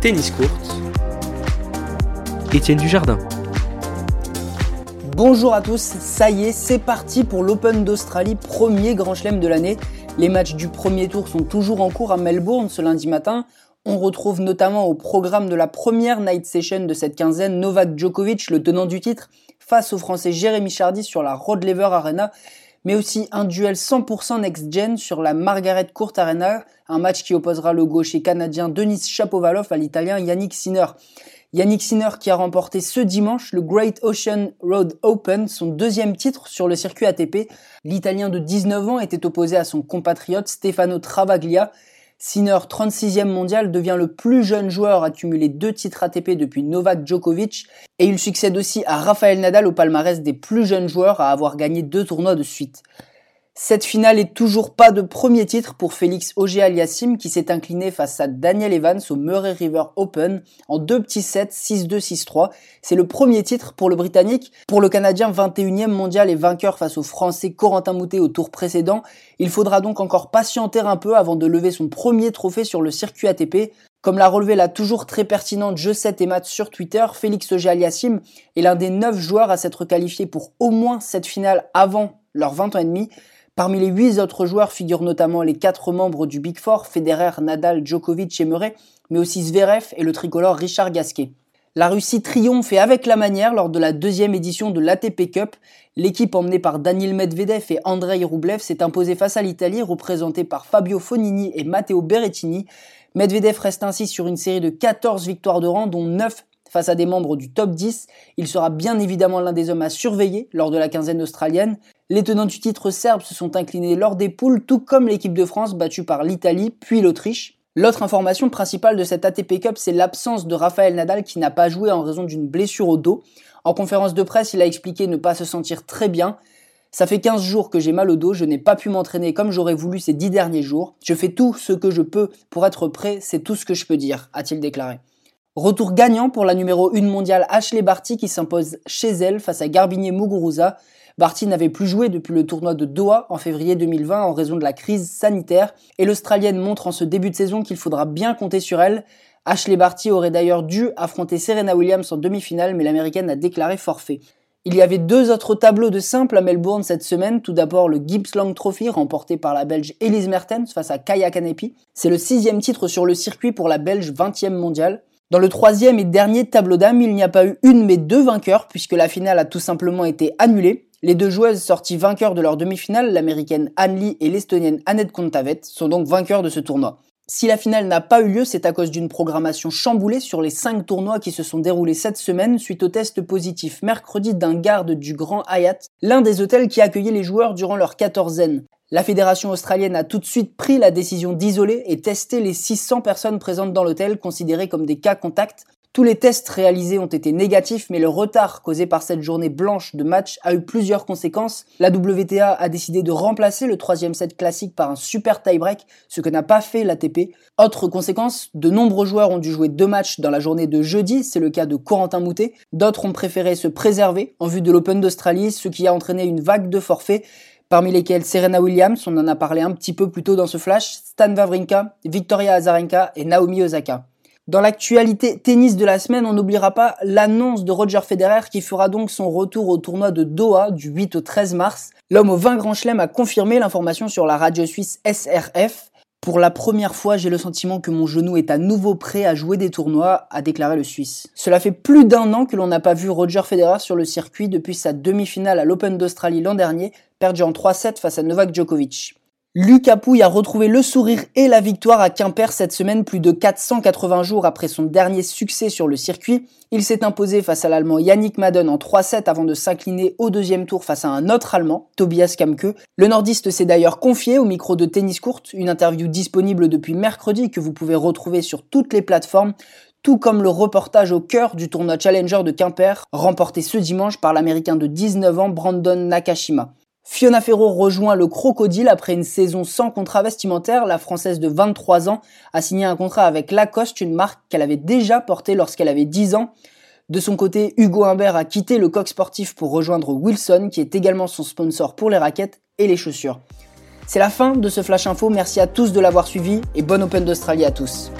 Tennis Court, Étienne Dujardin. Bonjour à tous, ça y est, c'est parti pour l'Open d'Australie, premier grand chelem de l'année. Les matchs du premier tour sont toujours en cours à Melbourne ce lundi matin. On retrouve notamment au programme de la première night session de cette quinzaine Novak Djokovic, le tenant du titre, face au français Jérémy Chardy sur la Rod Laver Arena mais aussi un duel 100% next-gen sur la Margaret Court Arena, un match qui opposera le gaucher canadien Denis Shapovalov à l'italien Yannick Sinner. Yannick Sinner qui a remporté ce dimanche le Great Ocean Road Open, son deuxième titre sur le circuit ATP. L'Italien de 19 ans était opposé à son compatriote Stefano Travaglia, Sinner, 36e mondial, devient le plus jeune joueur à cumuler deux titres ATP depuis Novak Djokovic et il succède aussi à Rafael Nadal au palmarès des plus jeunes joueurs à avoir gagné deux tournois de suite. Cette finale est toujours pas de premier titre pour Félix Auger-Aliassime qui s'est incliné face à Daniel Evans au Murray River Open en deux petits sets 6-2, 6-3. C'est le premier titre pour le Britannique. Pour le Canadien 21e mondial et vainqueur face au Français Corentin Moutet au tour précédent, il faudra donc encore patienter un peu avant de lever son premier trophée sur le circuit ATP. Comme l'a relevé la toujours très pertinente Je 7 et Math sur Twitter, Félix Auger-Aliassime est l'un des 9 joueurs à s'être qualifié pour au moins cette finale avant leurs 20 ans et demi. Parmi les huit autres joueurs figurent notamment les quatre membres du Big Four, Federer, Nadal, Djokovic et Murray, mais aussi Zverev et le tricolore Richard Gasquet. La Russie triomphe et avec la manière lors de la deuxième édition de l'ATP Cup. L'équipe emmenée par Daniel Medvedev et Andrei Rublev s'est imposée face à l'Italie, représentée par Fabio Fonini et Matteo Berrettini. Medvedev reste ainsi sur une série de 14 victoires de rang, dont 9 face à des membres du top 10. Il sera bien évidemment l'un des hommes à surveiller lors de la quinzaine australienne. Les tenants du titre serbe se sont inclinés lors des poules, tout comme l'équipe de France battue par l'Italie puis l'Autriche. L'autre information principale de cette ATP Cup, c'est l'absence de Rafael Nadal qui n'a pas joué en raison d'une blessure au dos. En conférence de presse, il a expliqué ne pas se sentir très bien. Ça fait 15 jours que j'ai mal au dos, je n'ai pas pu m'entraîner comme j'aurais voulu ces 10 derniers jours. Je fais tout ce que je peux pour être prêt, c'est tout ce que je peux dire, a-t-il déclaré. Retour gagnant pour la numéro 1 mondiale Ashley Barty qui s'impose chez elle face à Garbinier Muguruza. Barty n'avait plus joué depuis le tournoi de Doha en février 2020 en raison de la crise sanitaire et l'Australienne montre en ce début de saison qu'il faudra bien compter sur elle. Ashley Barty aurait d'ailleurs dû affronter Serena Williams en demi-finale mais l'américaine a déclaré forfait. Il y avait deux autres tableaux de simple à Melbourne cette semaine. Tout d'abord le Gibbs Long Trophy remporté par la Belge Elise Mertens face à Kaya Kanepi. C'est le sixième titre sur le circuit pour la Belge 20e mondiale. Dans le troisième et dernier tableau d'âme, il n'y a pas eu une mais deux vainqueurs puisque la finale a tout simplement été annulée. Les deux joueuses sorties vainqueurs de leur demi-finale, l'américaine Anne Lee et l'estonienne Annette Kontavet, sont donc vainqueurs de ce tournoi. Si la finale n'a pas eu lieu, c'est à cause d'une programmation chamboulée sur les cinq tournois qui se sont déroulés cette semaine suite au test positif mercredi d'un garde du Grand Hyatt, l'un des hôtels qui accueillait les joueurs durant leur quatorzaine. La fédération australienne a tout de suite pris la décision d'isoler et tester les 600 personnes présentes dans l'hôtel considérées comme des cas contacts tous les tests réalisés ont été négatifs, mais le retard causé par cette journée blanche de match a eu plusieurs conséquences. La WTA a décidé de remplacer le troisième set classique par un super tie-break, ce que n'a pas fait l'ATP. Autre conséquence, de nombreux joueurs ont dû jouer deux matchs dans la journée de jeudi, c'est le cas de Corentin Moutet. D'autres ont préféré se préserver en vue de l'Open d'Australie, ce qui a entraîné une vague de forfaits parmi lesquels Serena Williams, on en a parlé un petit peu plus tôt dans ce flash, Stan Wawrinka, Victoria Azarenka et Naomi Osaka. Dans l'actualité tennis de la semaine, on n'oubliera pas l'annonce de Roger Federer qui fera donc son retour au tournoi de Doha du 8 au 13 mars. L'homme au 20 Grand Chelem a confirmé l'information sur la radio suisse SRF. Pour la première fois, j'ai le sentiment que mon genou est à nouveau prêt à jouer des tournois, a déclaré le Suisse. Cela fait plus d'un an que l'on n'a pas vu Roger Federer sur le circuit depuis sa demi-finale à l'Open d'Australie l'an dernier, perdu en 3-7 face à Novak Djokovic. Lucas Pouille a retrouvé le sourire et la victoire à Quimper cette semaine, plus de 480 jours après son dernier succès sur le circuit. Il s'est imposé face à l'Allemand Yannick Madden en 3-7 avant de s'incliner au deuxième tour face à un autre Allemand, Tobias Kamke. Le nordiste s'est d'ailleurs confié au micro de Tennis Court, une interview disponible depuis mercredi que vous pouvez retrouver sur toutes les plateformes tout comme le reportage au cœur du tournoi Challenger de Quimper, remporté ce dimanche par l'Américain de 19 ans Brandon Nakashima. Fiona Ferro rejoint le Crocodile après une saison sans contrat vestimentaire. La Française de 23 ans a signé un contrat avec Lacoste, une marque qu'elle avait déjà portée lorsqu'elle avait 10 ans. De son côté, Hugo Humbert a quitté le coq sportif pour rejoindre Wilson, qui est également son sponsor pour les raquettes et les chaussures. C'est la fin de ce Flash Info, merci à tous de l'avoir suivi et bonne Open d'Australie à tous.